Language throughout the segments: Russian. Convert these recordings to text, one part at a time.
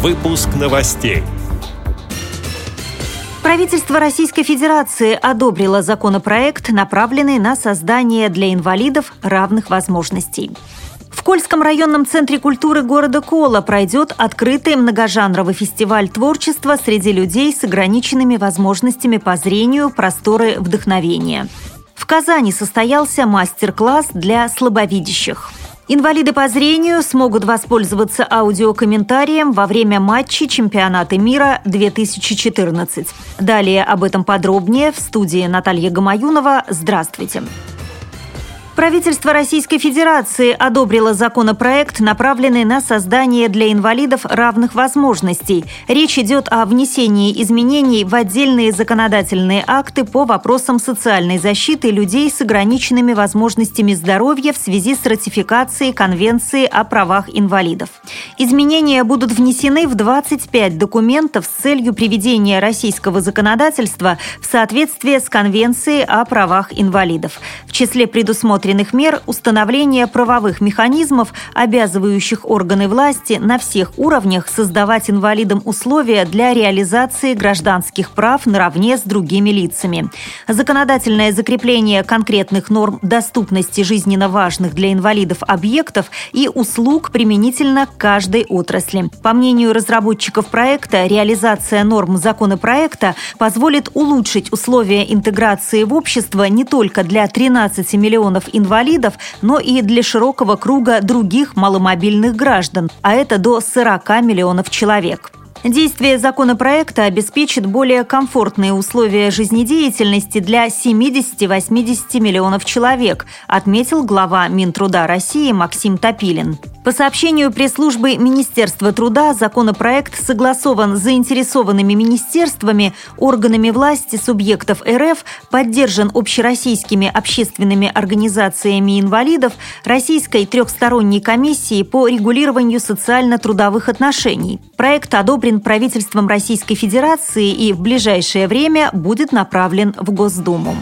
Выпуск новостей. Правительство Российской Федерации одобрило законопроект, направленный на создание для инвалидов равных возможностей. В Кольском районном центре культуры города Кола пройдет открытый многожанровый фестиваль творчества среди людей с ограниченными возможностями по зрению «Просторы вдохновения». В Казани состоялся мастер-класс для слабовидящих. Инвалиды по зрению смогут воспользоваться аудиокомментарием во время матчей чемпионата мира 2014. Далее об этом подробнее в студии Наталья Гамаюнова. Здравствуйте. Правительство Российской Федерации одобрило законопроект, направленный на создание для инвалидов равных возможностей. Речь идет о внесении изменений в отдельные законодательные акты по вопросам социальной защиты людей с ограниченными возможностями здоровья в связи с ратификацией Конвенции о правах инвалидов. Изменения будут внесены в 25 документов с целью приведения российского законодательства в соответствие с Конвенцией о правах инвалидов. В числе предусмотренных предусмотренных мер установление правовых механизмов, обязывающих органы власти на всех уровнях создавать инвалидам условия для реализации гражданских прав наравне с другими лицами. Законодательное закрепление конкретных норм доступности жизненно важных для инвалидов объектов и услуг применительно к каждой отрасли. По мнению разработчиков проекта, реализация норм законопроекта позволит улучшить условия интеграции в общество не только для 13 миллионов инвалидов, но и для широкого круга других маломобильных граждан, а это до 40 миллионов человек. Действие законопроекта обеспечит более комфортные условия жизнедеятельности для 70-80 миллионов человек, отметил глава Минтруда России Максим Топилин. По сообщению пресс-службы Министерства труда, законопроект согласован с заинтересованными министерствами, органами власти субъектов РФ, поддержан общероссийскими общественными организациями инвалидов, Российской трехсторонней комиссией по регулированию социально-трудовых отношений. Проект одобрен правительством Российской Федерации и в ближайшее время будет направлен в Госдуму.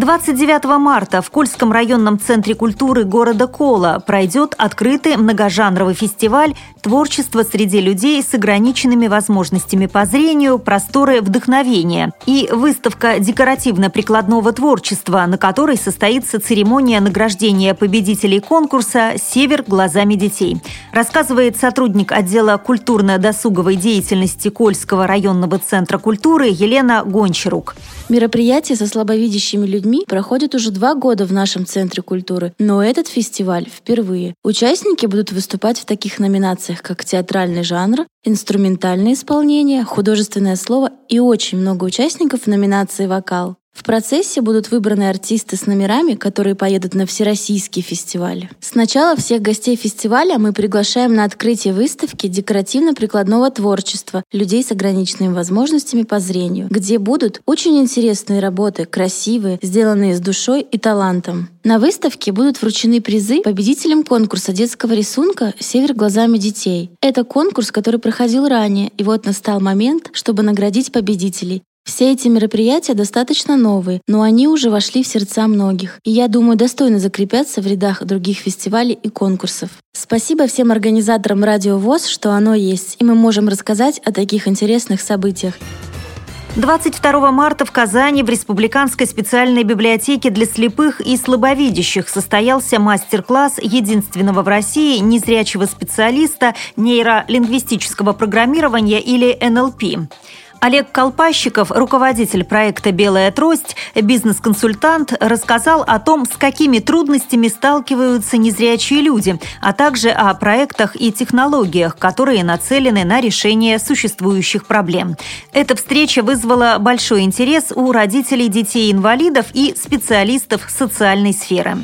29 марта в Кольском районном центре культуры города Кола пройдет открытый многожанровый фестиваль «Творчество среди людей с ограниченными возможностями по зрению. Просторы вдохновения» и выставка декоративно-прикладного творчества, на которой состоится церемония награждения победителей конкурса «Север глазами детей», рассказывает сотрудник отдела культурно-досуговой деятельности Кольского районного центра культуры Елена Гончарук. Мероприятие со слабовидящими людьми людьми проходит уже два года в нашем Центре культуры, но этот фестиваль впервые. Участники будут выступать в таких номинациях, как театральный жанр, инструментальное исполнение, художественное слово и очень много участников в номинации «Вокал». В процессе будут выбраны артисты с номерами, которые поедут на всероссийский фестиваль. Сначала всех гостей фестиваля мы приглашаем на открытие выставки декоративно-прикладного творчества людей с ограниченными возможностями по зрению, где будут очень интересные работы, красивые, сделанные с душой и талантом. На выставке будут вручены призы победителям конкурса детского рисунка «Север глазами детей». Это конкурс, который проходил ранее, и вот настал момент, чтобы наградить победителей. Все эти мероприятия достаточно новые, но они уже вошли в сердца многих, и я думаю, достойно закрепятся в рядах других фестивалей и конкурсов. Спасибо всем организаторам Радио ВОЗ, что оно есть, и мы можем рассказать о таких интересных событиях. 22 марта в Казани в Республиканской специальной библиотеке для слепых и слабовидящих состоялся мастер-класс единственного в России незрячего специалиста нейролингвистического программирования или НЛП. Олег Колпащиков, руководитель проекта «Белая трость», бизнес-консультант, рассказал о том, с какими трудностями сталкиваются незрячие люди, а также о проектах и технологиях, которые нацелены на решение существующих проблем. Эта встреча вызвала большой интерес у родителей детей-инвалидов и специалистов социальной сферы.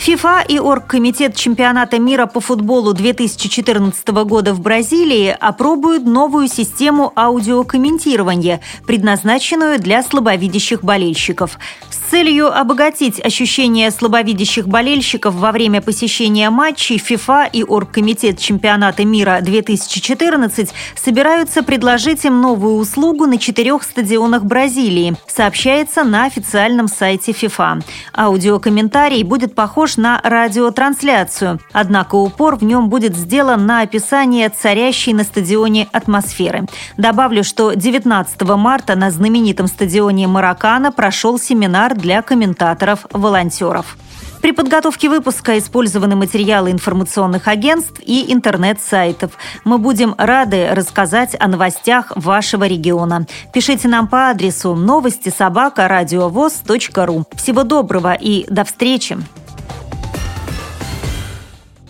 ФИФА и Оргкомитет чемпионата мира по футболу 2014 года в Бразилии опробуют новую систему аудиокомментирования, предназначенную для слабовидящих болельщиков. С целью обогатить ощущения слабовидящих болельщиков во время посещения матчей ФИФА и Оргкомитет чемпионата мира 2014 собираются предложить им новую услугу на четырех стадионах Бразилии, сообщается на официальном сайте ФИФА. Аудиокомментарий будет похож похож на радиотрансляцию, однако упор в нем будет сделан на описание царящей на стадионе атмосферы. Добавлю, что 19 марта на знаменитом стадионе «Маракана» прошел семинар для комментаторов-волонтеров. При подготовке выпуска использованы материалы информационных агентств и интернет-сайтов. Мы будем рады рассказать о новостях вашего региона. Пишите нам по адресу новости собака ру. Всего доброго и до встречи!